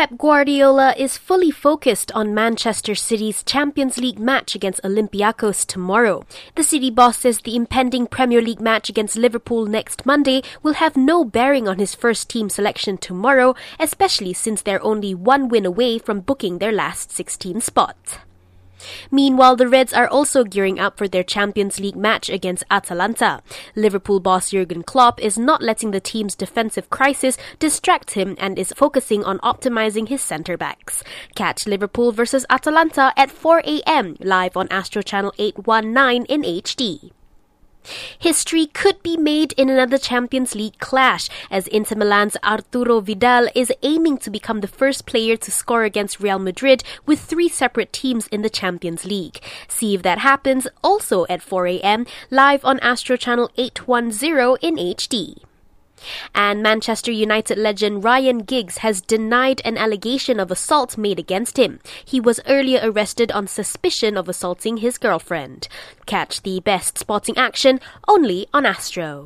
Pep Guardiola is fully focused on Manchester City's Champions League match against Olympiacos tomorrow. The City boss says the impending Premier League match against Liverpool next Monday will have no bearing on his first team selection tomorrow, especially since they're only one win away from booking their last 16 spot. Meanwhile, the Reds are also gearing up for their Champions League match against Atalanta. Liverpool boss Jurgen Klopp is not letting the team's defensive crisis distract him and is focusing on optimizing his centre backs. Catch Liverpool versus Atalanta at 4 a.m. live on Astro Channel 819 in HD. History could be made in another Champions League clash as Inter Milan's Arturo Vidal is aiming to become the first player to score against Real Madrid with three separate teams in the Champions League. See if that happens also at 4 a.m. live on Astro Channel 810 in HD. And Manchester United legend Ryan Giggs has denied an allegation of assault made against him. He was earlier arrested on suspicion of assaulting his girlfriend. Catch the best sporting action only on Astro.